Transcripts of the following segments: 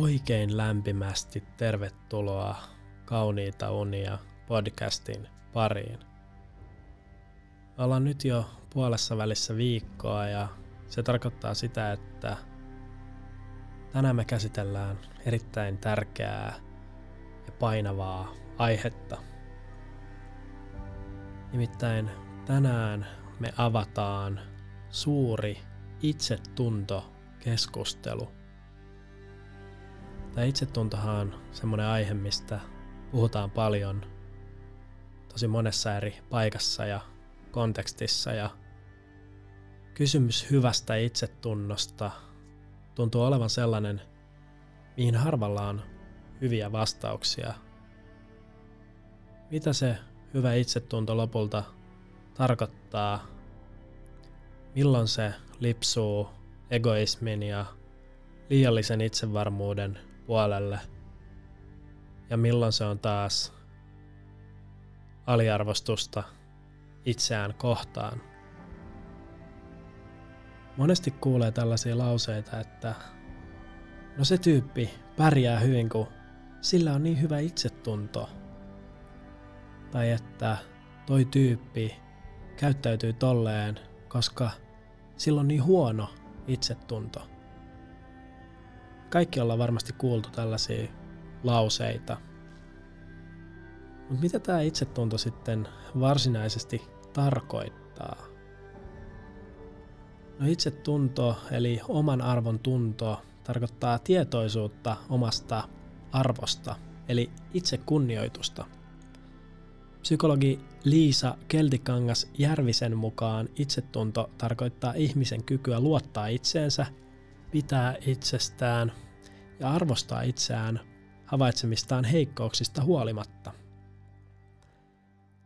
oikein lämpimästi tervetuloa Kauniita unia podcastin pariin. Ollaan nyt jo puolessa välissä viikkoa ja se tarkoittaa sitä, että tänään me käsitellään erittäin tärkeää ja painavaa aihetta. Nimittäin tänään me avataan suuri itsetunto-keskustelu. Tämä itsetuntohan on semmoinen aihe, mistä puhutaan paljon tosi monessa eri paikassa ja kontekstissa ja kysymys hyvästä itsetunnosta tuntuu olevan sellainen, mihin harvalla on hyviä vastauksia. Mitä se hyvä itsetunto lopulta tarkoittaa? Milloin se lipsuu egoismin ja liiallisen itsevarmuuden puolelle? Ja milloin se on taas aliarvostusta itseään kohtaan? Monesti kuulee tällaisia lauseita, että no se tyyppi pärjää hyvin, kun sillä on niin hyvä itsetunto. Tai että toi tyyppi käyttäytyy tolleen, koska sillä on niin huono itsetunto. Kaikki ollaan varmasti kuultu tällaisia lauseita. Mutta mitä tämä itsetunto sitten varsinaisesti tarkoittaa? No itsetunto eli oman arvon tunto tarkoittaa tietoisuutta omasta arvosta eli itsekunnioitusta. Psykologi Liisa Keltikangas Järvisen mukaan itsetunto tarkoittaa ihmisen kykyä luottaa itseensä, pitää itsestään ja arvostaa itseään havaitsemistaan heikkouksista huolimatta.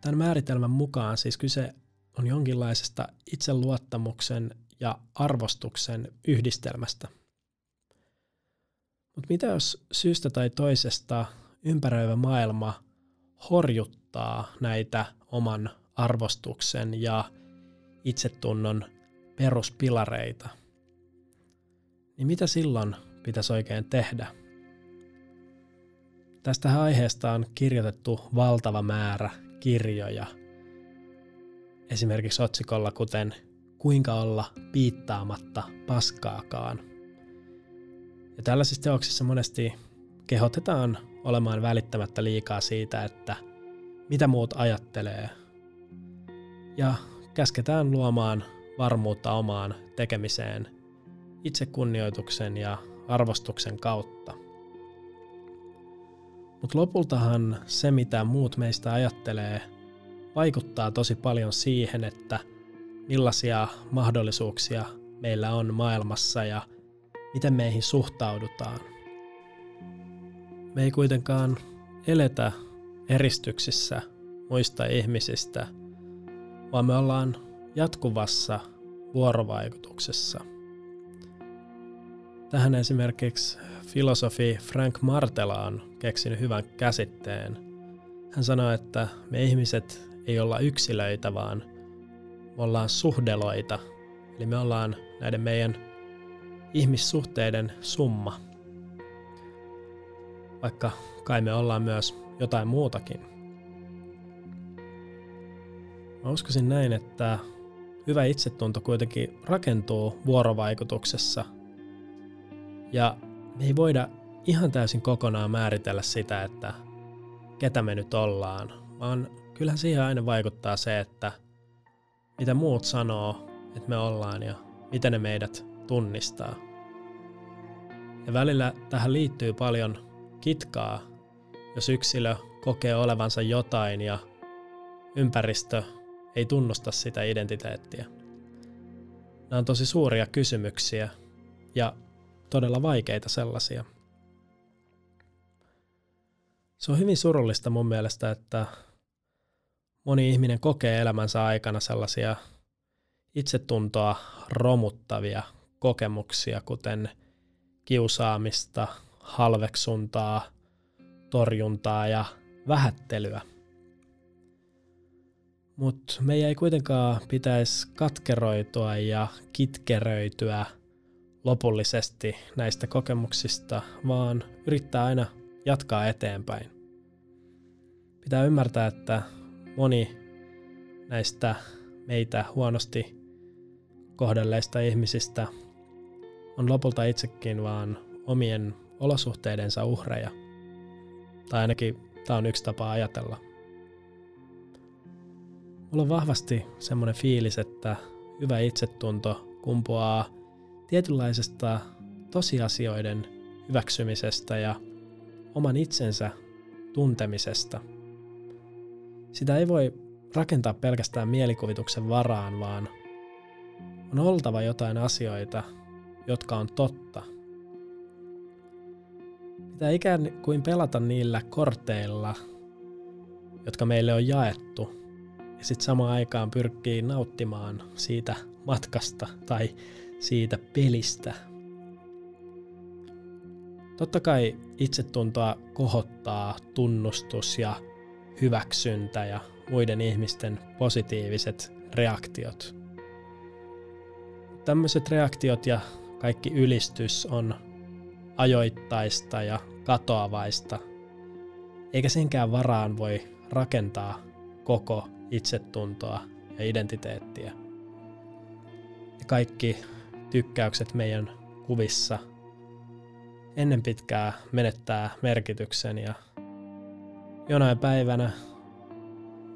Tämän määritelmän mukaan siis kyse on jonkinlaisesta itseluottamuksen ja arvostuksen yhdistelmästä. Mutta mitä jos syystä tai toisesta ympäröivä maailma horjuttaa näitä oman arvostuksen ja itsetunnon peruspilareita? Niin mitä silloin pitäisi oikein tehdä? Tästä aiheesta on kirjoitettu valtava määrä kirjoja. Esimerkiksi otsikolla kuten kuinka olla piittaamatta paskaakaan. Ja tällaisissa teoksissa monesti kehotetaan olemaan välittämättä liikaa siitä, että mitä muut ajattelee. Ja käsketään luomaan varmuutta omaan tekemiseen itsekunnioituksen ja arvostuksen kautta. Mutta lopultahan se, mitä muut meistä ajattelee, vaikuttaa tosi paljon siihen, että – millaisia mahdollisuuksia meillä on maailmassa ja miten meihin suhtaudutaan. Me ei kuitenkaan eletä eristyksissä muista ihmisistä, vaan me ollaan jatkuvassa vuorovaikutuksessa. Tähän esimerkiksi filosofi Frank Martela on keksinyt hyvän käsitteen. Hän sanoi, että me ihmiset ei olla yksilöitä, vaan – me ollaan suhdeloita, eli me ollaan näiden meidän ihmissuhteiden summa. Vaikka kai me ollaan myös jotain muutakin. Mä uskoisin näin, että hyvä itsetunto kuitenkin rakentuu vuorovaikutuksessa. Ja me ei voida ihan täysin kokonaan määritellä sitä, että ketä me nyt ollaan, vaan kyllähän siihen aina vaikuttaa se, että – mitä muut sanoo, että me ollaan ja miten ne meidät tunnistaa. Ja välillä tähän liittyy paljon kitkaa, jos yksilö kokee olevansa jotain ja ympäristö ei tunnusta sitä identiteettiä. Nämä on tosi suuria kysymyksiä ja todella vaikeita sellaisia. Se on hyvin surullista mun mielestä, että moni ihminen kokee elämänsä aikana sellaisia itsetuntoa romuttavia kokemuksia, kuten kiusaamista, halveksuntaa, torjuntaa ja vähättelyä. Mutta meidän ei kuitenkaan pitäisi katkeroitua ja kitkeröityä lopullisesti näistä kokemuksista, vaan yrittää aina jatkaa eteenpäin. Pitää ymmärtää, että moni näistä meitä huonosti kohdelleista ihmisistä on lopulta itsekin vaan omien olosuhteidensa uhreja. Tai ainakin tämä on yksi tapa ajatella. Mulla on vahvasti semmoinen fiilis, että hyvä itsetunto kumpuaa tietynlaisesta tosiasioiden hyväksymisestä ja oman itsensä tuntemisesta. Sitä ei voi rakentaa pelkästään mielikuvituksen varaan, vaan on oltava jotain asioita, jotka on totta. Pitää ikään kuin pelata niillä korteilla, jotka meille on jaettu, ja sitten samaan aikaan pyrkii nauttimaan siitä matkasta tai siitä pelistä. Totta kai itsetuntoa kohottaa tunnustus ja hyväksyntä ja muiden ihmisten positiiviset reaktiot. Tämmöiset reaktiot ja kaikki ylistys on ajoittaista ja katoavaista, eikä senkään varaan voi rakentaa koko itsetuntoa ja identiteettiä. Ja kaikki tykkäykset meidän kuvissa ennen pitkää menettää merkityksen ja jonain päivänä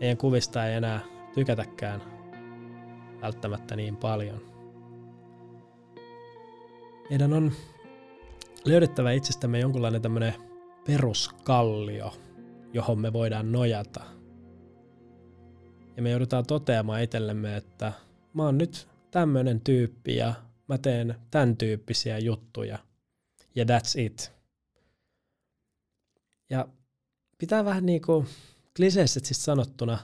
meidän kuvista ei enää tykätäkään välttämättä niin paljon. Meidän on löydettävä itsestämme jonkunlainen tämmöinen peruskallio, johon me voidaan nojata. Ja me joudutaan toteamaan itsellemme, että mä oon nyt tämmöinen tyyppi ja mä teen tämän tyyppisiä juttuja. Ja that's it. Ja pitää vähän niin kuin kliseisesti sanottuna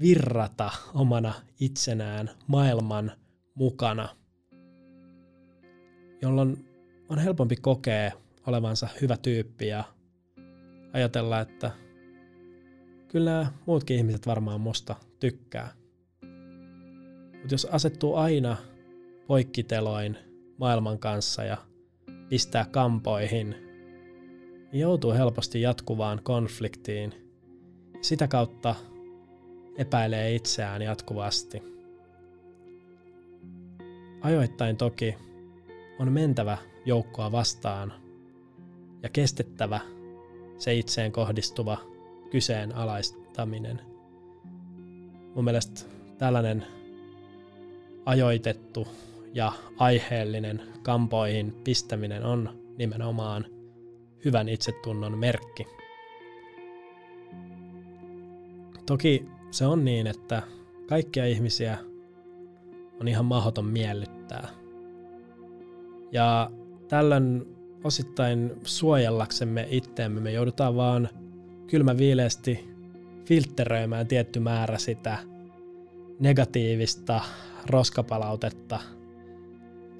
virrata omana itsenään maailman mukana, jolloin on helpompi kokea olevansa hyvä tyyppi ja ajatella, että kyllä muutkin ihmiset varmaan musta tykkää. Mutta jos asettuu aina poikkiteloin maailman kanssa ja pistää kampoihin, niin joutuu helposti jatkuvaan konfliktiin. Sitä kautta epäilee itseään jatkuvasti. Ajoittain toki on mentävä joukkoa vastaan ja kestettävä se itseen kohdistuva kyseenalaistaminen. Mun mielestä tällainen ajoitettu ja aiheellinen kampoihin pistäminen on nimenomaan hyvän itsetunnon merkki. Toki se on niin, että kaikkia ihmisiä on ihan mahdoton miellyttää. Ja tällöin osittain suojellaksemme itteemme me joudutaan vaan kylmäviileesti filtteröimään tietty määrä sitä negatiivista roskapalautetta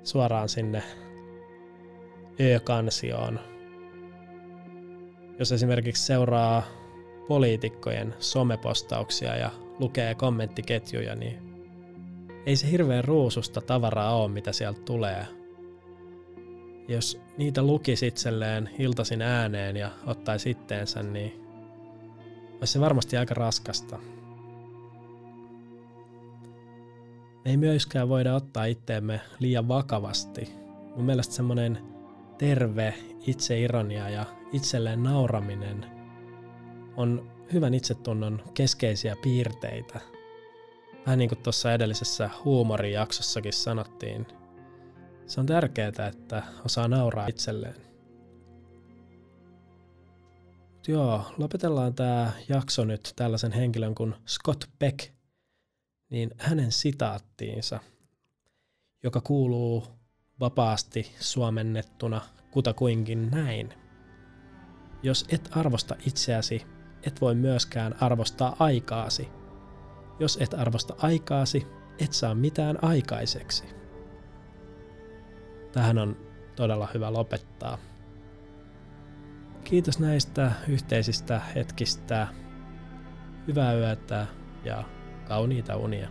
suoraan sinne ö-kansioon. Jos esimerkiksi seuraa poliitikkojen somepostauksia ja lukee kommenttiketjuja, niin ei se hirveän ruususta tavaraa ole, mitä sieltä tulee. Jos niitä lukisi itselleen iltasin ääneen ja ottaisi itteensä, niin olisi se varmasti aika raskasta. Me ei myöskään voida ottaa itteemme liian vakavasti. Mun mielestä semmoinen terve itseironia ja itselleen nauraminen on hyvän itsetunnon keskeisiä piirteitä. Vähän niin kuin tuossa edellisessä huumorijaksossakin sanottiin, se on tärkeää, että osaa nauraa itselleen. Mut joo, lopetellaan tämä jakso nyt tällaisen henkilön kuin Scott Peck niin hänen sitaattiinsa, joka kuuluu vapaasti suomennettuna kutakuinkin näin. Jos et arvosta itseäsi, et voi myöskään arvostaa aikaasi. Jos et arvosta aikaasi, et saa mitään aikaiseksi. Tähän on todella hyvä lopettaa. Kiitos näistä yhteisistä hetkistä. Hyvää yötä ja ba honi eta honia.